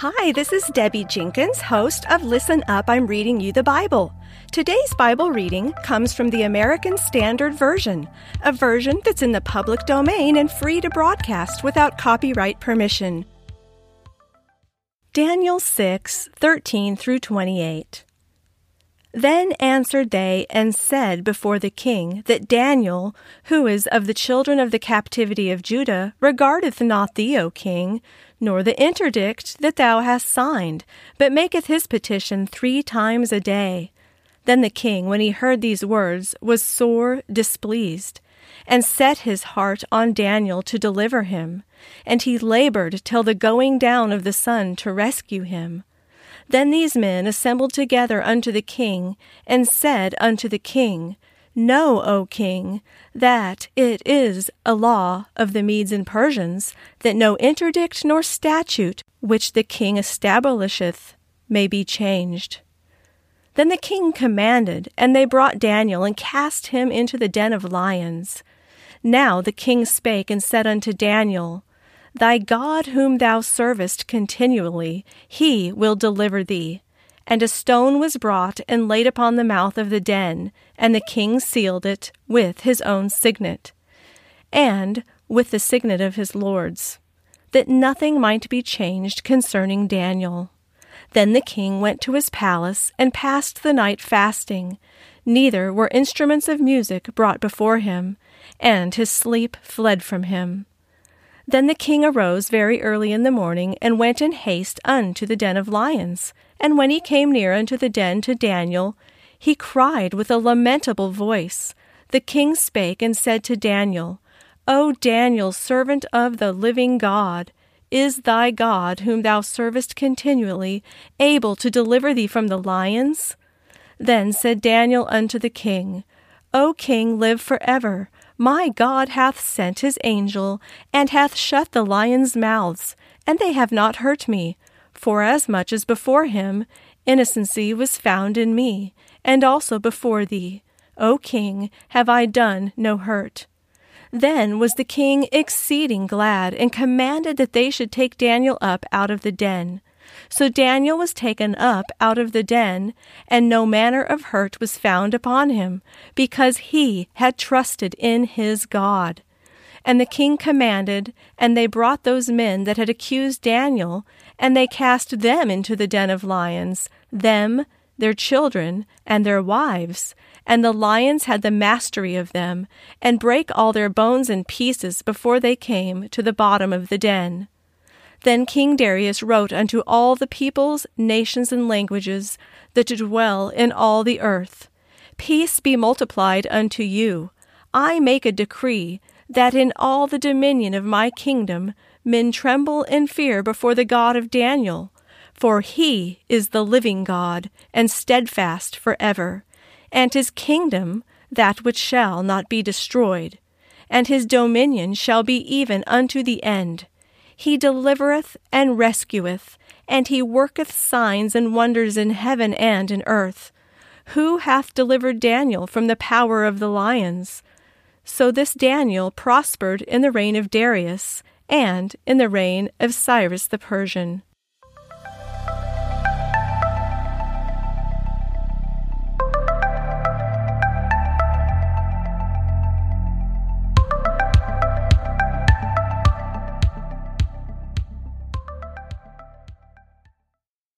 Hi, this is Debbie Jenkins, host of Listen Up, I'm Reading You the Bible. Today's Bible reading comes from the American Standard Version, a version that's in the public domain and free to broadcast without copyright permission. Daniel 6 13 through 28. Then answered they and said before the king that Daniel, who is of the children of the captivity of Judah, regardeth not thee, O king, nor the interdict that thou hast signed, but maketh his petition three times a day. Then the king, when he heard these words, was sore displeased, and set his heart on Daniel to deliver him, and he labored till the going down of the sun to rescue him. Then these men assembled together unto the king, and said unto the king, Know, O king, that it is a law of the Medes and Persians, that no interdict nor statute which the king establisheth may be changed. Then the king commanded, and they brought Daniel and cast him into the den of lions. Now the king spake and said unto Daniel, Thy God whom thou servest continually, he will deliver thee. And a stone was brought and laid upon the mouth of the den, and the king sealed it with his own signet, and with the signet of his lords, that nothing might be changed concerning Daniel. Then the king went to his palace and passed the night fasting. Neither were instruments of music brought before him, and his sleep fled from him. Then the king arose very early in the morning, and went in haste unto the den of lions. And when he came near unto the den to Daniel, he cried with a lamentable voice. The king spake and said to Daniel, O Daniel, servant of the living God, is thy God, whom thou servest continually, able to deliver thee from the lions? Then said Daniel unto the king, O king, live for ever. My God hath sent his angel, and hath shut the lions' mouths, and they have not hurt me. Forasmuch as before him innocency was found in me, and also before thee, O king, have I done no hurt. Then was the king exceeding glad, and commanded that they should take Daniel up out of the den. So Daniel was taken up out of the den, and no manner of hurt was found upon him, because he had trusted in his God. And the king commanded, and they brought those men that had accused Daniel, and they cast them into the den of lions, them, their children, and their wives. And the lions had the mastery of them, and brake all their bones in pieces before they came to the bottom of the den. Then King Darius wrote unto all the peoples, nations, and languages that dwell in all the earth Peace be multiplied unto you. I make a decree that in all the dominion of my kingdom men tremble and fear before the God of Daniel, for he is the living God, and steadfast for ever, and his kingdom that which shall not be destroyed, and his dominion shall be even unto the end he delivereth and rescueth, and he worketh signs and wonders in heaven and in earth. Who hath delivered Daniel from the power of the lions? So this Daniel prospered in the reign of Darius and in the reign of Cyrus the Persian.